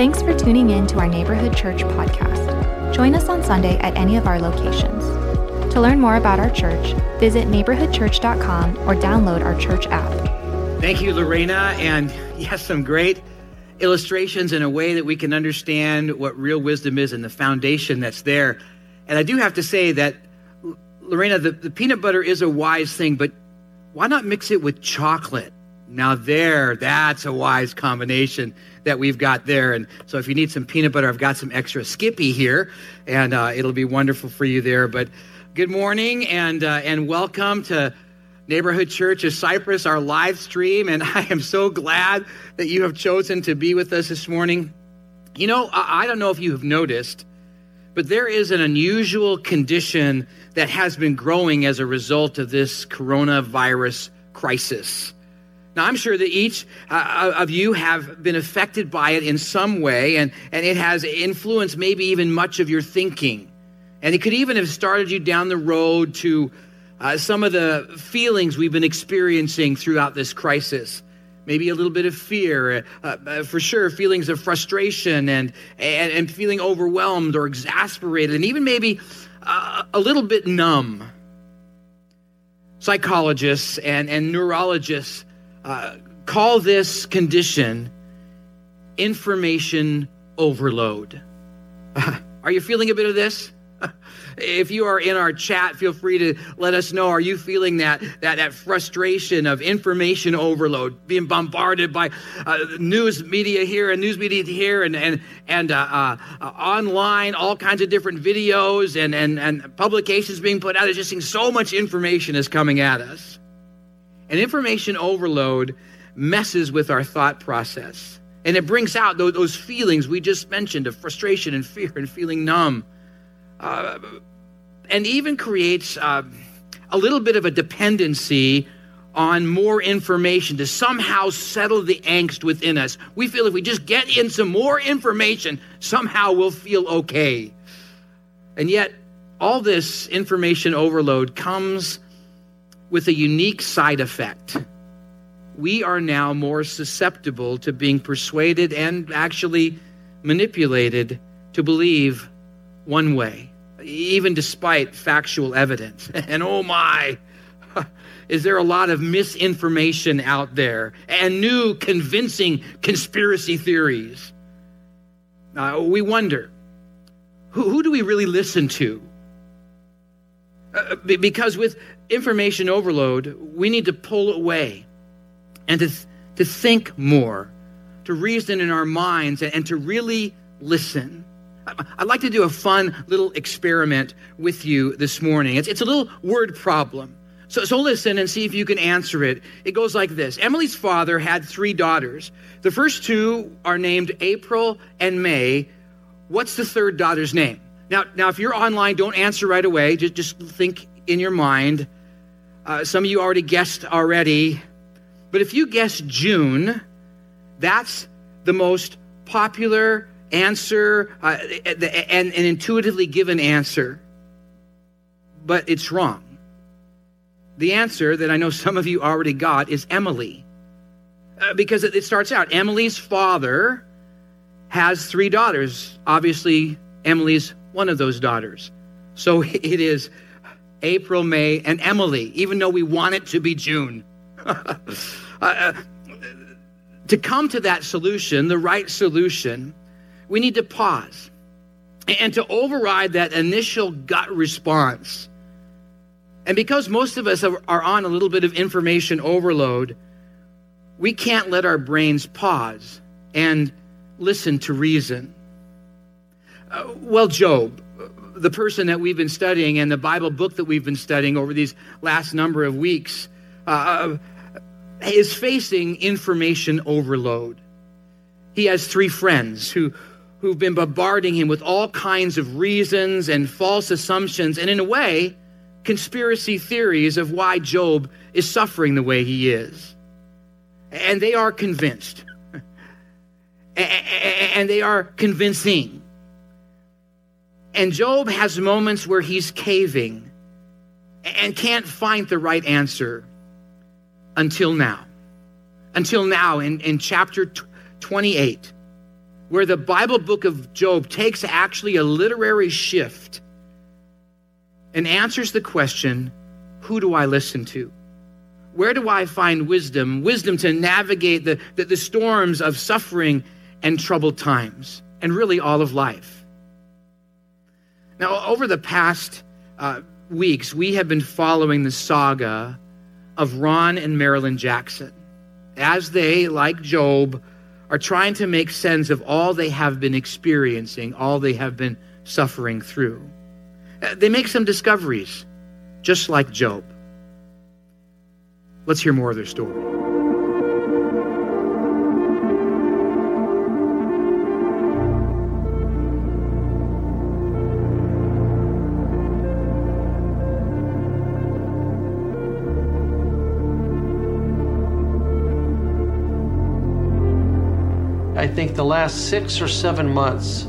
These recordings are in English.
Thanks for tuning in to our Neighborhood Church podcast. Join us on Sunday at any of our locations. To learn more about our church, visit neighborhoodchurch.com or download our church app. Thank you, Lorena. And yes, some great illustrations in a way that we can understand what real wisdom is and the foundation that's there. And I do have to say that, Lorena, the, the peanut butter is a wise thing, but why not mix it with chocolate? Now, there, that's a wise combination that we've got there. And so, if you need some peanut butter, I've got some extra Skippy here, and uh, it'll be wonderful for you there. But good morning and, uh, and welcome to Neighborhood Church of Cypress, our live stream. And I am so glad that you have chosen to be with us this morning. You know, I don't know if you have noticed, but there is an unusual condition that has been growing as a result of this coronavirus crisis. Now, I'm sure that each uh, of you have been affected by it in some way, and, and it has influenced maybe even much of your thinking. And it could even have started you down the road to uh, some of the feelings we've been experiencing throughout this crisis. Maybe a little bit of fear, uh, uh, for sure, feelings of frustration and, and, and, feeling overwhelmed or exasperated, and even maybe uh, a little bit numb. Psychologists and, and neurologists uh, call this condition information overload. Are you feeling a bit of this? If you are in our chat, feel free to let us know. Are you feeling that that, that frustration of information overload, being bombarded by uh, news media here and news media here, and and and uh, uh, online, all kinds of different videos and and and publications being put out. It's just seeing so much information is coming at us, and information overload messes with our thought process. And it brings out those, feelings we just mentioned of frustration and fear and feeling numb. Uh, and even creates uh, a little bit of a dependency on more information to somehow settle the angst within us. We feel if we just get in some more information, somehow we'll feel okay. And yet, all this information overload comes with a unique side effect. We are now more susceptible to being persuaded and actually manipulated to believe one way even despite factual evidence. And oh my, is there a lot of misinformation out there and new convincing conspiracy theories? Uh, we wonder who, who, do we really listen to? Uh, because with information overload, we need to pull away and to, to think more, to reason in our minds, and, and to really listen. I'd like to do a fun little experiment with you this morning. It's, it's a little word problem. So, so listen and see if you can answer it. It goes like this Emily's father had three daughters. The first two are named April and May. What's the third daughter's name? Now, now if you're online, don't answer right away. Just, just think in your mind. Uh, some of you already guessed already. But if you guess June, that's the most popular answer, uh, and an intuitively given answer, but it's wrong. The answer that I know some of you already got is Emily. Uh, because it, it starts out Emily's father has three daughters. Obviously, Emily's one of those daughters. So it is April, May, and Emily, even though we want it to be June. uh, uh, to come to that solution, the right solution, we need to pause and to override that initial gut response. And because most of us are on a little bit of information overload, we can't let our brains pause and listen to reason. Uh, well, Job, the person that we've been studying and the Bible book that we've been studying over these last number of weeks, uh, is facing information overload. He has three friends who, who've been bombarding him with all kinds of reasons and false assumptions, and in a way, conspiracy theories of why Job is suffering the way he is. And they are convinced. and they are convincing. And Job has moments where he's caving and can't find the right answer until now. Until now, in, in chapter 28 where the Bible book of Job takes actually a literary shift and answers the question who do I listen to? Where do I find wisdom? Wisdom to navigate the, the, the storms of suffering and troubled times, and really all of life. Now, over the past uh, weeks, we have been following the saga of Ron and Marilyn Jackson as they, like Job, are trying to make sense of all they have been experiencing, all they have been suffering through. Uh, they make some discoveries, just like Job. Let's hear more of their story. I think the last six or seven months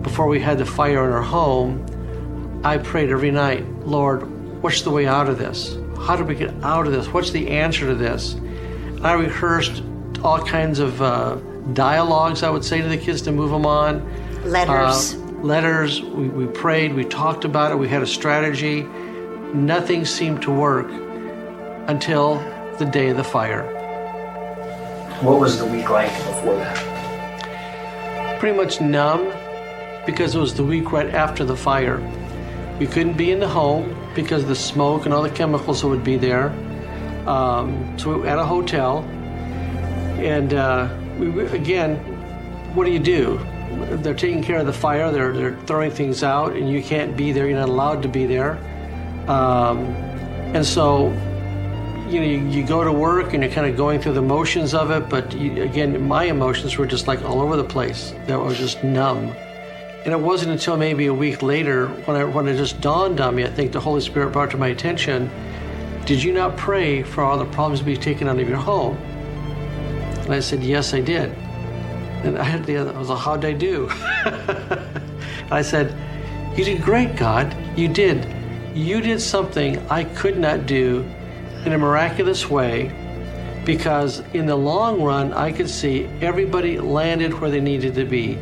before we had the fire in our home, I prayed every night, Lord, what's the way out of this? How do we get out of this? What's the answer to this? I rehearsed all kinds of uh, dialogues, I would say to the kids to move them on. Letters. Uh, letters. We, we prayed, we talked about it, we had a strategy. Nothing seemed to work until the day of the fire. What was the week like before that? Pretty much numb because it was the week right after the fire. We couldn't be in the home because the smoke and all the chemicals that would be there. Um, so we were at a hotel, and uh, we again, what do you do? They're taking care of the fire. They're they're throwing things out, and you can't be there. You're not allowed to be there. Um, and so you know, you, you, go to work and you're kind of going through the motions of it, but you, again, my emotions were just like all over the place. That was just numb. And it wasn't until maybe a week later when, I, when it just dawned on me, I think the Holy Spirit brought to my attention, did you not pray for all the problems to be taken out of your home? And I said, yes, I did. And I had the other, I was like, how'd I do? I said, you did great, God. You did. You did something I could not do in a miraculous way because in the long run, I could see everybody landed where they needed to be.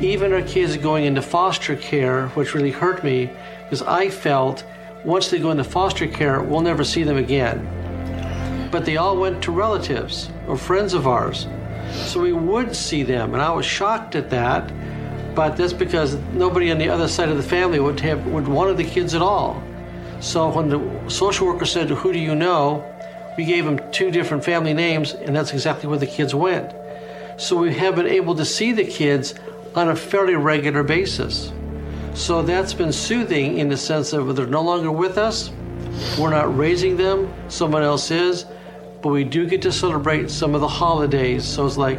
Even our kids going into foster care, which really hurt me because I felt once they go into foster care, we'll never see them again. But they all went to relatives or friends of ours. So we would see them, and I was shocked at that. But that's because nobody on the other side of the family would have would wanted the kids at all. So when the social worker said, Who do you know? we gave them two different family names, and that's exactly where the kids went. So we have been able to see the kids on a fairly regular basis. So that's been soothing in the sense that they're no longer with us, we're not raising them, someone else is, but we do get to celebrate some of the holidays. So it's like,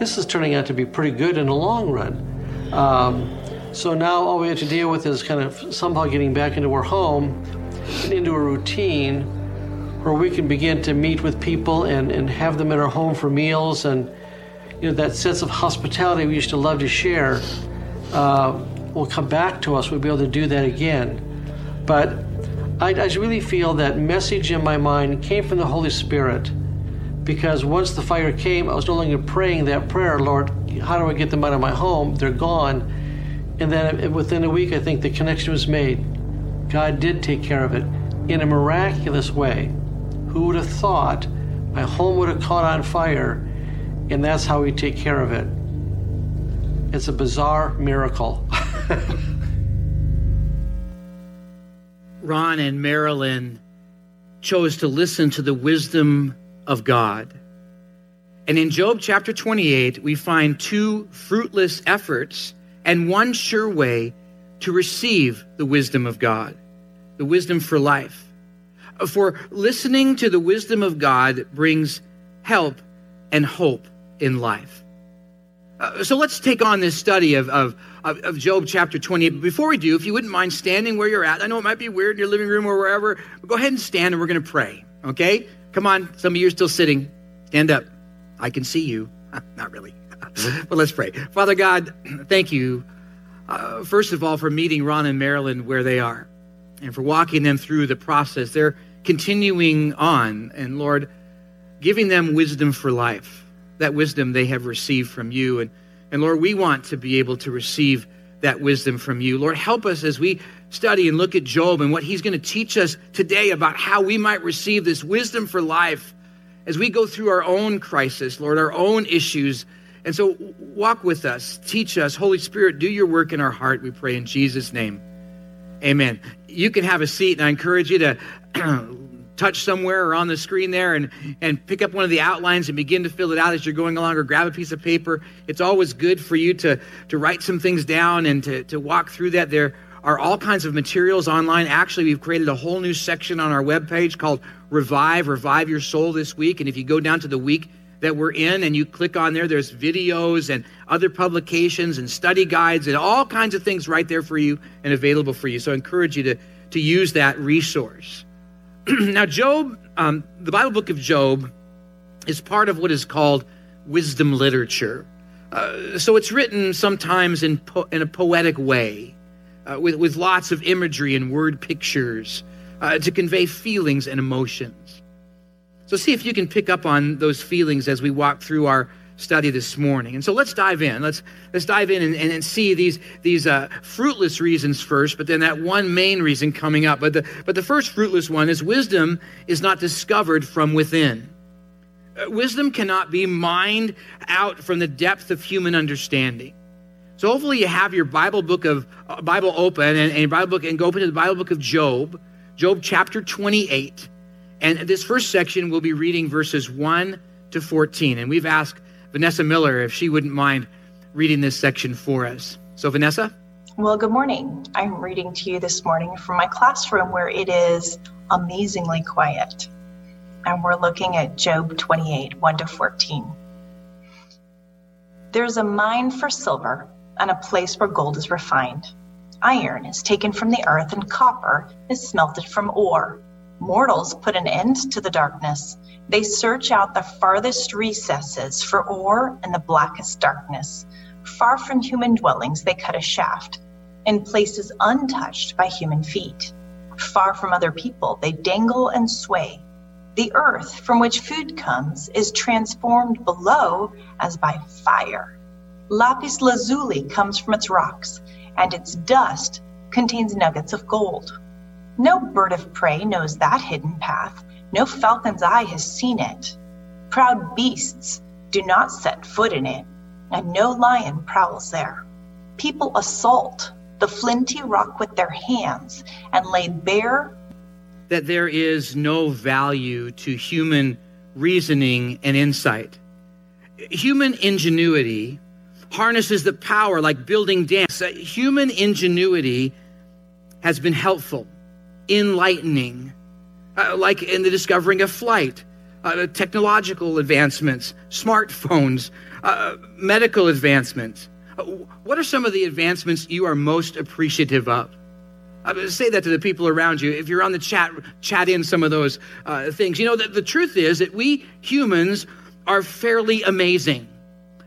this is turning out to be pretty good in the long run. Um, so now all we have to deal with is kind of somehow getting back into our home into a routine where we can begin to meet with people and, and have them in our home for meals and you know that sense of hospitality we used to love to share uh, will come back to us. We'll be able to do that again. But I, I really feel that message in my mind came from the holy spirit because once the fire came i was no longer praying that prayer lord how do i get them out of my home? They're gone. And then within a week i think the connection was made God did take care of it in a miraculous way. Who would have thought my home would have caught on fire and that's how we take care of it? It's a bizarre miracle. Ron and Marilyn chose to listen to the wisdom of God. And in Job chapter 28, we find two fruitless efforts and one sure way to receive the wisdom of God, the wisdom for life. For listening to the wisdom of God brings help and hope in life. Uh, so let's take on this study of, of, of Job chapter 28. Before we do, if you wouldn't mind standing where you're at, I know it might be weird in your living room or wherever, but go ahead and stand and we're going to pray, okay? Come on, some of you are still sitting. Stand up. I can see you. Not really. but let's pray. Father God, thank you uh, first of all, for meeting Ron and Marilyn where they are and for walking them through the process. They're continuing on, and Lord, giving them wisdom for life, that wisdom they have received from you. And And Lord, we want to be able to receive that wisdom from you. Lord, help us as we study and look at Job and what he's going to teach us today about how we might receive this wisdom for life as we go through our own crisis, Lord, our own issues. And so walk with us, teach us. Holy Spirit, do your work in our heart, we pray in Jesus' name. Amen. You can have a seat, and I encourage you to touch somewhere or on the screen there and, and pick up one of the outlines and begin to fill it out as you're going along or grab a piece of paper. It's always good for you to, to write some things down and to, to walk through that. There are all kinds of materials online. Actually, we've created a whole new section on our webpage called Revive, Revive Your Soul this week. And if you go down to the week that we're in and you click on there, there's videos and other publications and study guides and all kinds of things right there for you and available for you. So I encourage you to, to use that resource. now, Job, um, the Bible book of Job, is part of what is called wisdom literature. Uh, so it's written sometimes in, po- in a poetic way, uh, with, with lots of imagery and word pictures uh, to convey feelings and emotions. So see if you can pick up on those feelings as we walk through our study this morning. And so let's dive in. Let's let's dive in and, and, and see these these uh, fruitless reasons first, but then that one main reason coming up. But the but the first fruitless one is wisdom is not discovered from within. Uh, wisdom cannot be mined out from the depth of human understanding. So hopefully you have your Bible book of uh, Bible open and, and Bible book and go open to the Bible book of Job, Job chapter 28. And this first section we'll be reading verses 1 to 14. And we've asked Vanessa Miller if she wouldn't mind reading this section for us. So, Vanessa? Well, good morning. I'm reading to you this morning from my classroom where it is amazingly quiet. And we're looking at Job 28 1 to 14. There's a mine for silver and a place where gold is refined. Iron is taken from the earth and copper is smelted from ore. Mortals put an end to the darkness they search out the farthest recesses for ore and the blackest darkness. Far from human dwellings, they cut a shaft in places untouched by human feet. Far from other people, they dangle and sway. The earth from which food comes is transformed below as by fire. Lapis lazuli comes from its rocks, and its dust contains nuggets of gold. No bird of prey knows that hidden path, no falcon's eye has seen it. Proud beasts do not set foot in it, and no lion prowls there. People assault the flinty rock with their hands and lay bare that there is no value to human reasoning and insight. Human ingenuity harnesses the power like building dams. Uh, human ingenuity has been helpful, enlightening, uh, like in the discovering of flight, uh, technological advancements, smartphones, uh, medical advancements. Uh, what are some of the advancements you are most appreciative of? I say that to the people around you. If you're on the chat, chat in some of those uh, things. You know, the, the truth is that we humans are fairly amazing.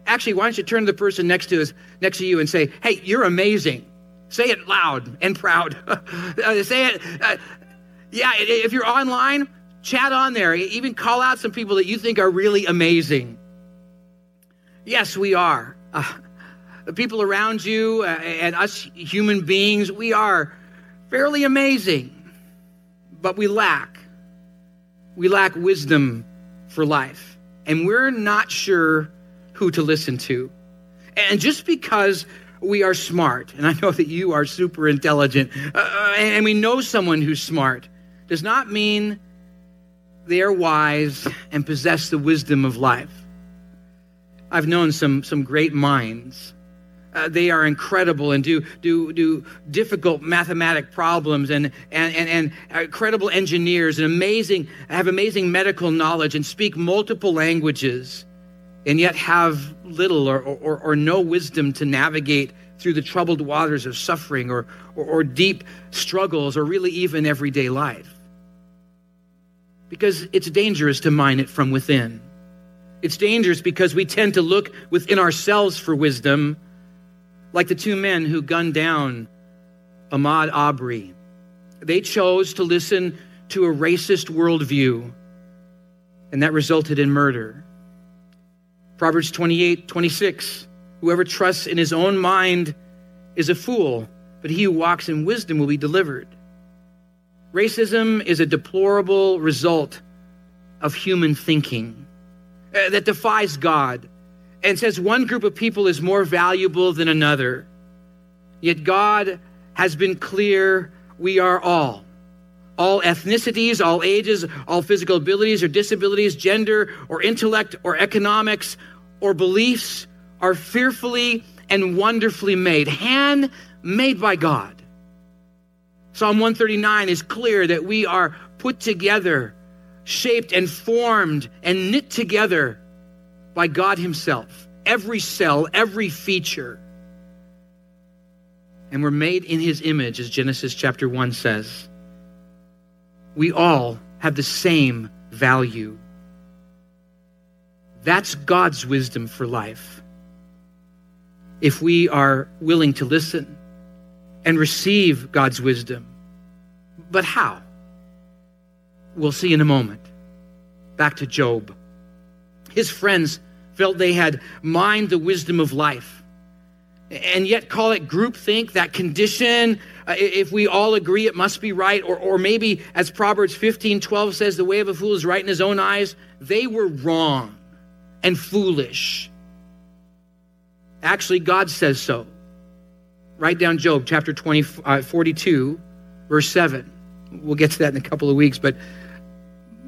Actually, why don't you turn to the person next to us, next to you, and say, "Hey, you're amazing." Say it loud and proud. uh, say it. Uh, yeah, if you're online, chat on there. Even call out some people that you think are really amazing. Yes, we are. Uh, the people around you uh, and us human beings, we are fairly amazing, but we lack. We lack wisdom for life. And we're not sure who to listen to. And just because we are smart, and I know that you are super intelligent, uh, uh and we know someone who's smart, does not mean they are wise and possess the wisdom of life. I've known some, some great minds. Uh, they are incredible and do, do, do difficult mathematic problems and, and, and, and incredible engineers and amazing, have amazing medical knowledge and speak multiple languages and yet have little or, or, or no wisdom to navigate through the troubled waters of suffering or, or, or deep struggles or really even everyday life because it's dangerous to mine it from within. It's dangerous because we tend to look within ourselves for wisdom, like the two men who gunned down Ahmaud Arbery. They chose to listen to a racist worldview, and that resulted in murder. Proverbs 28 26 Whoever trusts in his own mind is a fool, but he who walks in wisdom will be delivered. Racism is a deplorable result of human thinking uh, that defies God and says one group of people is more valuable than another. Yet God has been clear we are all. All ethnicities, all ages, all physical abilities or disabilities, gender or intellect or economics or beliefs are fearfully and wonderfully made, hand made by God. Psalm 139 is clear that we are put together, shaped and formed and knit together by God Himself. Every cell, every feature. And we're made in His image, as Genesis chapter 1 says. We all have the same value. That's God's wisdom for life. If we are willing to listen and receive God's wisdom. But how? We'll see in a moment. Back to Job. His friends felt they had mined the wisdom of life and yet call it groupthink, that condition. Uh, if we all agree it must be right, or, or maybe as Proverbs 15 12 says, the way of a fool is right in his own eyes, they were wrong and foolish. Actually, God says so. Write down Job chapter 20, uh, 42, verse 7. We'll get to that in a couple of weeks, but,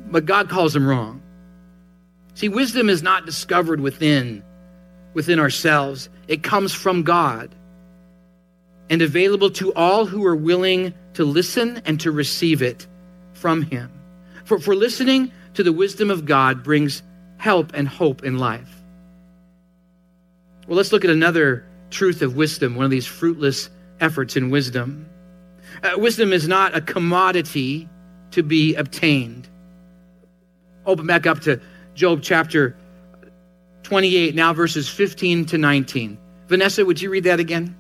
but God calls them wrong. See, wisdom is not discovered within, within ourselves. It comes from God and available to all who are willing to listen and to receive it from Him. For, for listening to the wisdom of God brings help and hope in life. Well, let's look at another truth of wisdom, one of these fruitless efforts in wisdom. Uh, wisdom is not a commodity to be obtained. Open back up to Job chapter 28, now verses 15 to 19. Vanessa, would you read that again?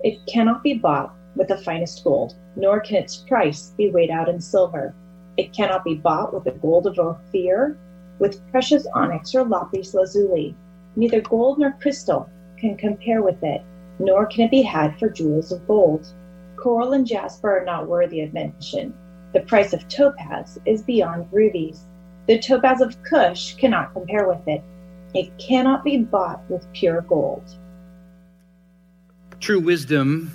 It cannot be bought with the finest gold, nor can its price be weighed out in silver. It cannot be bought with the gold of Ophir, with precious onyx or lapis lazuli. Neither gold nor crystal can compare with it, nor can it be had for jewels of gold. Coral and jasper are not worthy of mention. The price of topaz is beyond rubies. The topaz of Cush cannot compare with it. It cannot be bought with pure gold. True wisdom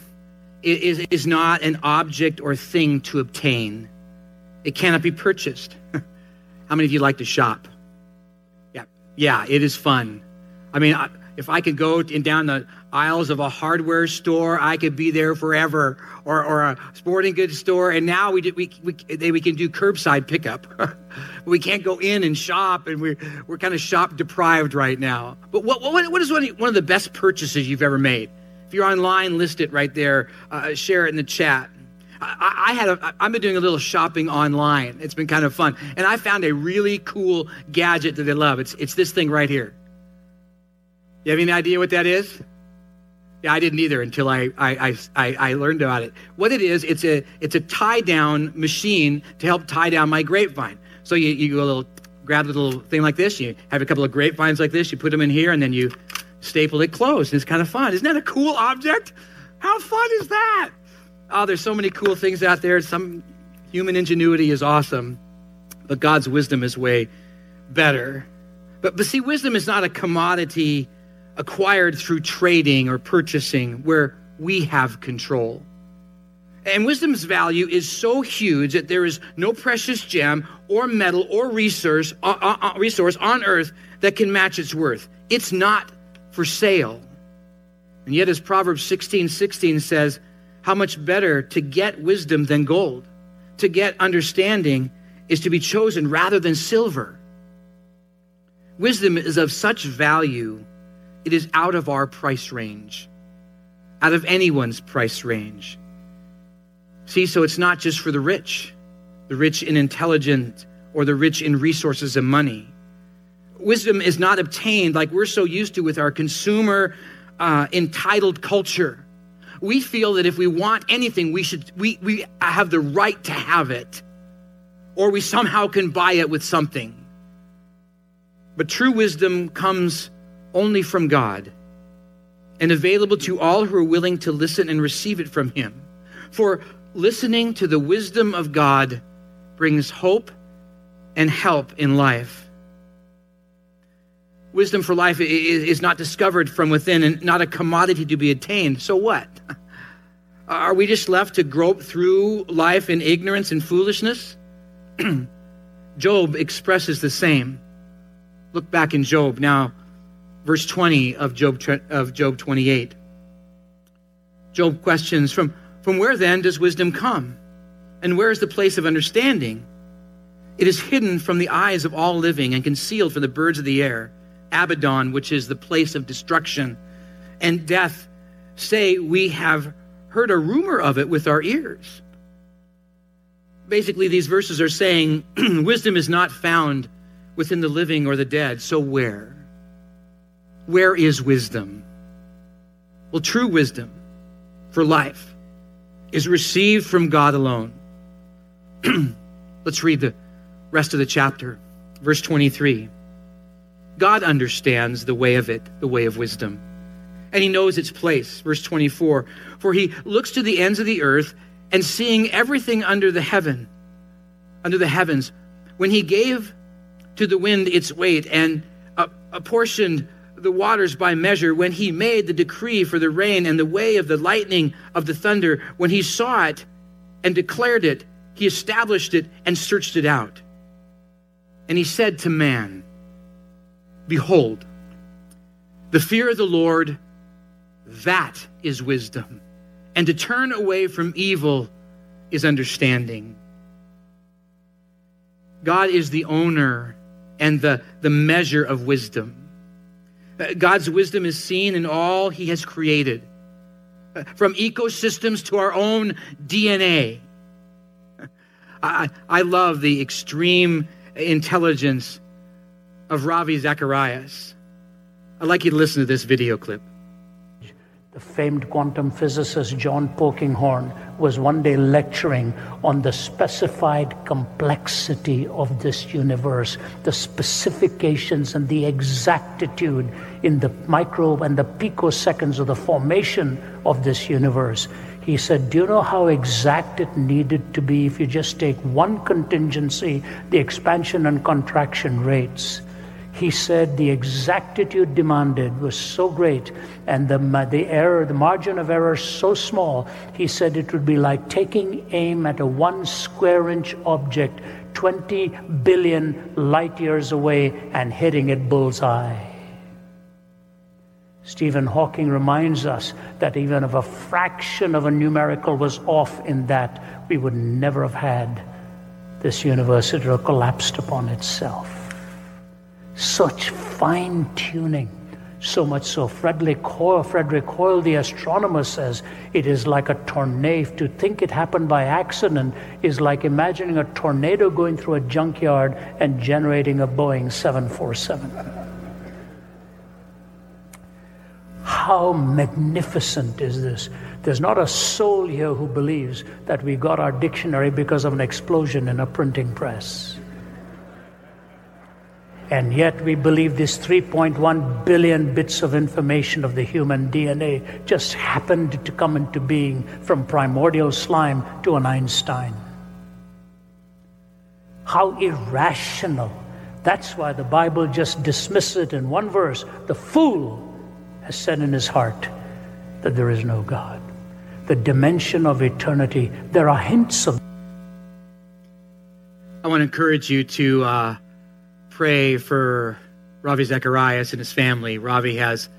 is, is not an object or thing to obtain. It cannot be purchased. How many of you like to shop? Yeah, yeah, it is fun. I mean, if I could go in down the aisles of a hardware store, I could be there forever, or, or a sporting goods store. And now we, we, we, we can do curbside pickup. we can't go in and shop, and we're, we're kind of shop deprived right now. But what, what, what is one of the best purchases you've ever made? If you're online, list it right there. Uh, share it in the chat. I, I had a, I've been doing a little shopping online. It's been kind of fun, and I found a really cool gadget that I love. It's it's this thing right here. You have any idea what that is? Yeah, I didn't either until I, I, I, I learned about it. What it is, it's a, it's a tie down machine to help tie down my grapevine. So you, you go a little, grab a little thing like this, you have a couple of grapevines like this, you put them in here, and then you staple it closed. And it's kind of fun. Isn't that a cool object? How fun is that? Oh, there's so many cool things out there. Some human ingenuity is awesome, but God's wisdom is way better. But, but see, wisdom is not a commodity acquired through trading or purchasing where we have control. And wisdom's value is so huge that there is no precious gem or metal or resource, uh, uh, uh, resource on earth that can match its worth. It's not for sale. And yet, as Proverbs 16 16 says, how much better to get wisdom than gold? To get understanding is to be chosen rather than silver. Wisdom is of such value it is out of our price range, out of anyone's price range. See, so it's not just for the rich, the rich in intelligence or the rich in resources and money. Wisdom is not obtained like we're so used to with our consumer uh, entitled culture. We feel that if we want anything, we should we, we have the right to have it, or we somehow can buy it with something. But true wisdom comes only from God. and available to all who are willing to listen and receive it from Him. For listening to the wisdom of God brings hope and help in life. Wisdom for life is not discovered from within and not a commodity to be attained. So what? Are we just left to grope through life in ignorance and foolishness? Job expresses the same. Look back in Job now, verse 20 of Job, of Job 28. Job questions from, from where then does wisdom come? And where is the place of understanding? It is hidden from the eyes of all living and concealed from the birds of the air. Abaddon, which is the place of destruction, and death say, We have heard a rumor of it with our ears. Basically, these verses are saying wisdom is not found within the living or the dead. So, where? Where is wisdom? Well, true wisdom for life is received from God alone. Let's read the rest of the chapter. Verse 23. God understands the way of it, the way of wisdom, and he knows its place. Verse 24. For he looks to the ends of the earth and seeing everything under the heaven, under the heavens, when he gave to the wind its weight and apportioned the waters by measure, when he made the decree for the rain and the way of the lightning of the thunder, when he saw it and declared it, he established it and searched it out. And he said to man, Behold, the fear of the Lord, that is wisdom. And to turn away from evil is understanding. God is the owner and the, the measure of wisdom. Uh, God's wisdom is seen in all he has created, uh, from ecosystems to our own DNA. I, I love the extreme intelligence of Ravi Zacharias. I'd like you to listen to this video clip. The famed quantum physicist John Polkinghorne was one day lecturing on the specified complexity of this universe, the specifications and the exactitude in the micro and the picoseconds of the formation of this universe. He said, Do you know how exact it needed to be if you just take one contingency, the expansion and contraction rates? He said the exactitude demanded was so great and the, the error, the margin of error so small, he said it would be like taking aim at a one square inch object 20 billion light years away and hitting it bullseye. Stephen Hawking reminds us that even if a fraction of a numerical was off in that, we would never have had this universe. It would have collapsed upon itself such fine tuning. So much so, Frederick Hoyle, Frederick Hoyle, the astronomer, says it is like a tornado. To think it happened by accident is like imagining a tornado going through a junkyard and generating a Boeing 747. How magnificent is this? There's not a soul here who believes that we got our dictionary because of an explosion in a printing press. And yet we believe these 3.1 billion bits of information of the human DNA just happened to come into being from primordial slime to an Einstein. How irrational. That's why the Bible just dismisses it in one verse. The fool has said in his heart that there is no God. The dimension of eternity, there are hints of. I want to encourage you to. Uh pray for Ravi Zacharias and his family. Ravi has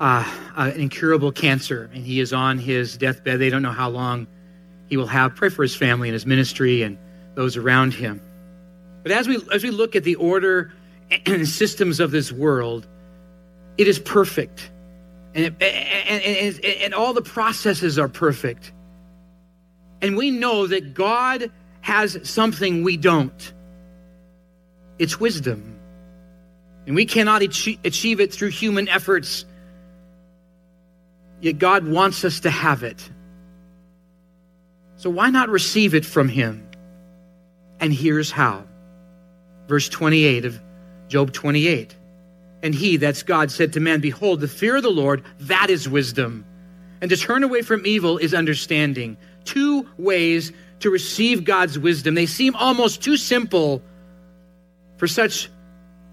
uh, an incurable cancer, and he is on his deathbed. They don't know how long he will have. Pray for his family and his ministry and those around him. But as we as we look at the order and systems of this world, it is perfect, and, it, and, and, and all the processes are perfect. And we know that God has something we don't. It's wisdom. And we cannot achieve it through human efforts. Yet God wants us to have it. So why not receive it from Him? And here's how. Verse 28 of Job 28. And he, that's God, said to man, Behold, the fear of the Lord, that is wisdom. And to turn away from evil is understanding. Two ways to receive God's wisdom. They seem almost too simple for such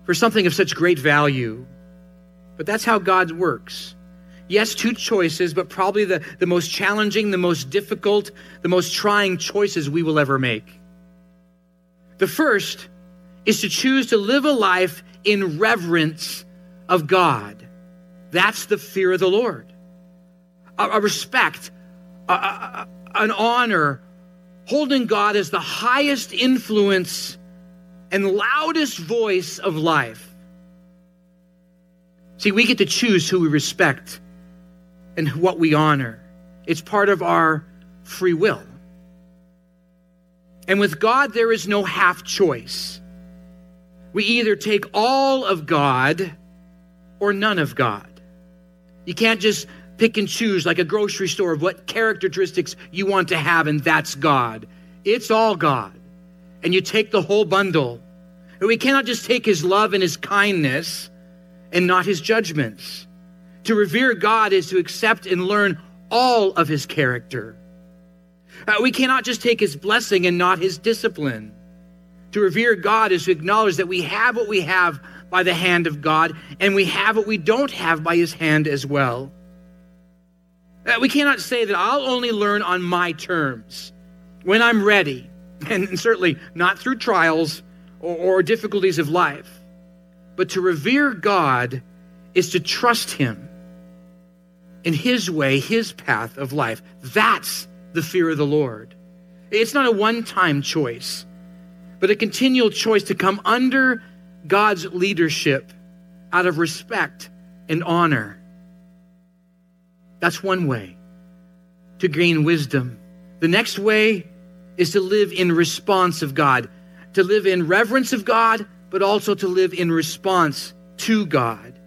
for something of such great value. But that's how God works. Yes, two choices, but probably the, the most challenging, the most difficult, the most trying choices we will ever make. The first is to choose to live a life in reverence of God. That's the fear of the Lord. A, a respect, a, a, an honor, holding God as the highest influence and loudest voice of life. See, we get to choose who we respect and what we honor. It's part of our free will. And with God, there is no half choice. We either take all of God or none of God. You can't just pick and choose like a grocery store of what characteristics you want to have, and that's God. It's all God. And you take the whole bundle. We cannot just take his love and his kindness and not his judgments. To revere God is to accept and learn all of his character. Uh, we cannot just take his blessing and not his discipline. To revere God is to acknowledge that we have what we have by the hand of God, and we have what we don't have by his hand as well. Uh, we cannot say that I'll only learn on my terms when I'm ready, and certainly not through trials or, or difficulties of life. But to revere God is to trust him in his way, his path of life. That's the fear of the Lord. It's not a one time choice, but a continual choice to come under God's leadership out of respect and honor. That's one way to gain wisdom. The next way is to live in response of God, to live in reverence of God, but also to live in response to God,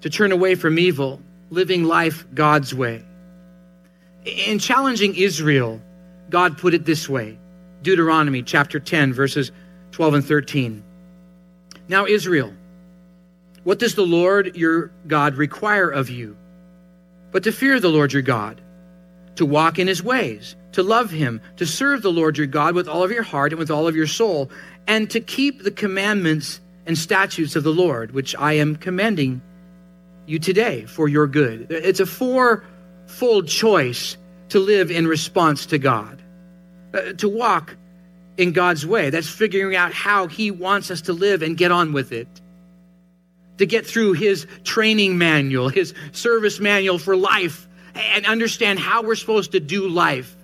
to turn away from evil, living life God's way. In challenging Israel, God put it this way Deuteronomy chapter 10, verses 12 and 13. Now, Israel, what does the Lord your God require of you? But to fear the Lord your God, to walk in his ways, to love him, to serve the Lord your God with all of your heart and with all of your soul, and to keep the commandments and statutes of the Lord, which I am commanding you today for your good. It's a four-fold choice to live in response to God, uh, to walk in God's way. That's figuring out how He wants us to live and get on with it. To get through His training manual, His service manual for life, and understand how we're supposed to do life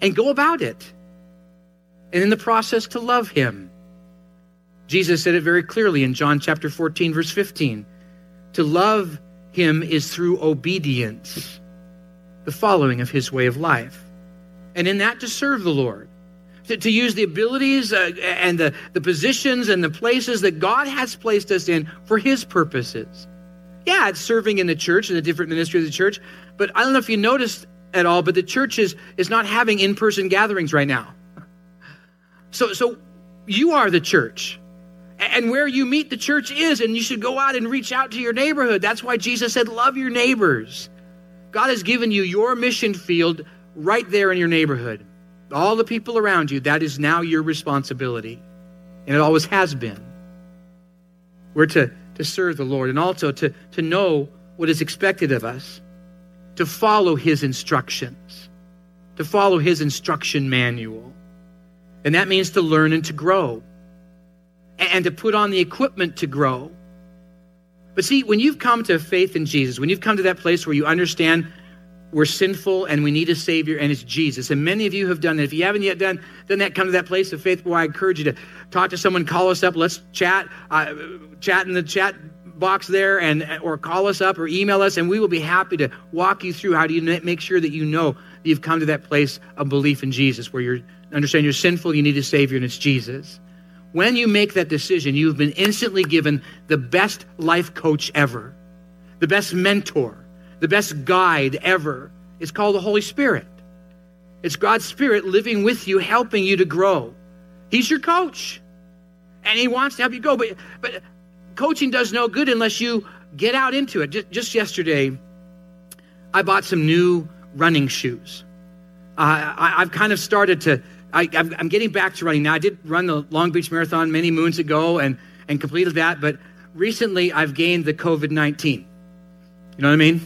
and go about it. And in the process, to love Him. Jesus said it very clearly in John chapter 14, verse 15. To love Him is through obedience the following of his way of life. And in that, to serve the Lord, to, to use the abilities uh, and the, the positions and the places that God has placed us in for his purposes. Yeah, it's serving in the church and the different ministries of the church, but I don't know if you noticed at all, but the church is, is not having in person gatherings right now. So, so you are the church. And where you meet the church is, and you should go out and reach out to your neighborhood. That's why Jesus said, Love your neighbors. God has given you your mission field right there in your neighborhood. All the people around you, that is now your responsibility. And it always has been. We're to, to serve the Lord and also to, to know what is expected of us, to follow His instructions, to follow His instruction manual. And that means to learn and to grow, and to put on the equipment to grow but see, when you've come to faith in Jesus, when you've come to that place where you understand we're sinful and we need a Savior, and it's Jesus, and many of you have done that. If you haven't yet done, done that, come to that place of faith where I encourage you to talk to someone, call us up, let's chat, uh, chat in the chat box there, and or call us up or email us, and we will be happy to walk you through how do you make sure that you know that you've come to that place of belief in Jesus, where you understand you're sinful, you need a Savior, and it's Jesus. When you make that decision, you've been instantly given the best life coach ever, the best mentor, the best guide ever. is called the Holy Spirit. It's God's Spirit living with you, helping you to grow. He's your coach, and He wants to help you go. But, but coaching does no good unless you get out into it. Just, just yesterday, I bought some new running shoes. Uh, I, have kind of started to, I, am getting back to running now. I did run the Long Beach Marathon many moons ago and, and completed that, but recently I've gained the COVID 19. You know what I mean?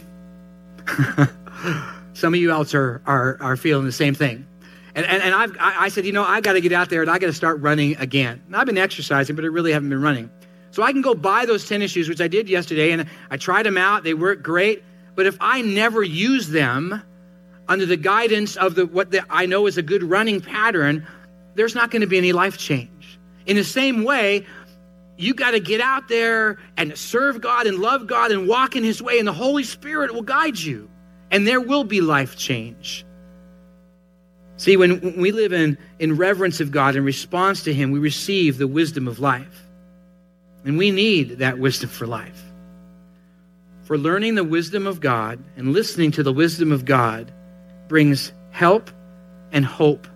Some of you else are, are, are feeling the same thing. And, and, and I've, I, I said, you know, I got to get out there and I got to start running again. And I've been exercising, but I really haven't been running. So I can go buy those tennis shoes, which I did yesterday, and I tried them out. They work great. But if I never use them under the guidance of the, what the, I know is a good running pattern, there's not going to be any life change. In the same way, you got to get out there and serve God and love God and walk in His way, and the Holy Spirit will guide you, and there will be life change. See, when we live in, in reverence of God in response to Him, we receive the wisdom of life. And we need that wisdom for life. For learning the wisdom of God and listening to the wisdom of God brings help and hope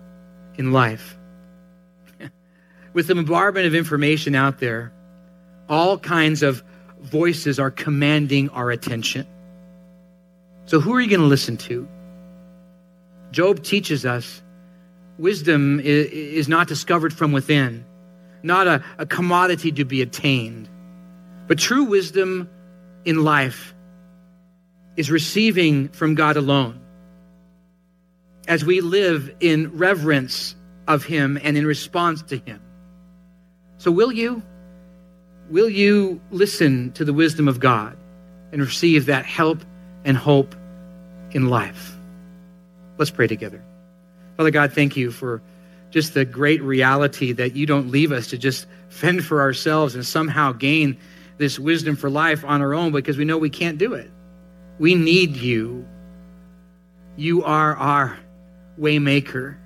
in life. With the bombardment of information out there, all kinds of voices are commanding our attention. So, who are you going to listen to? Job teaches us wisdom is not discovered from within, not a, a commodity to be attained, but true wisdom in life is receiving from God alone. As we live in reverence of Him and in response to Him. So, will you? Will you listen to the wisdom of God and receive that help and hope in life? Let's pray together. Father God, thank you for just the great reality that you don't leave us to just fend for ourselves and somehow gain this wisdom for life on our own because we know we can't do it. We need you. You are our waymaker.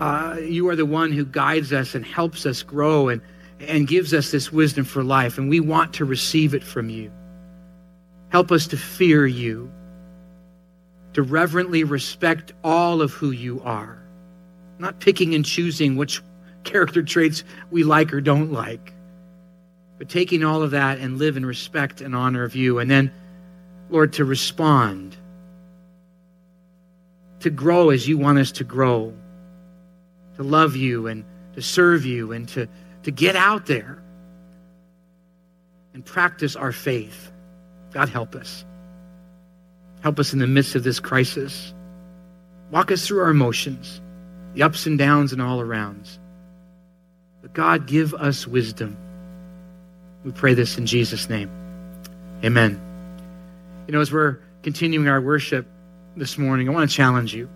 Uh, you are the one who guides us and helps us grow and, and gives us this wisdom for life, and we want to receive it from you. Help us to fear you to reverently respect all of who you are, not picking and choosing which character traits we like or don't like, but taking all of that and live in respect and honor of you. And then, Lord, to respond, to grow as you want us to grow, to love you and to serve you and to, to get out there and practice our faith. God, help us. Help us in the midst of this crisis. Walk us through our emotions, the ups and downs and all arounds. But God, give us wisdom. We pray this in Jesus' name. Amen. You know, as we're continuing our worship this morning, I want to challenge you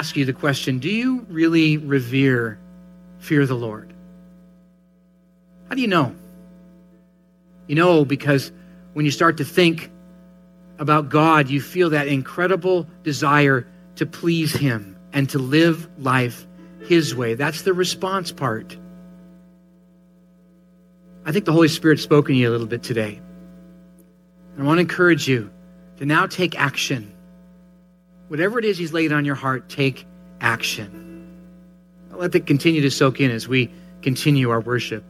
ask you the question Do you really revere, fear the Lord? How do you know? You know because when you start to think about God, you feel that incredible desire to please Him and to live life His way. That's the response part. I think the Holy Spirit spoke to you a little bit today. I want to encourage you to now take action. Whatever it is He's laid on your heart, take action. I'll let that continue to soak in as we continue our worship.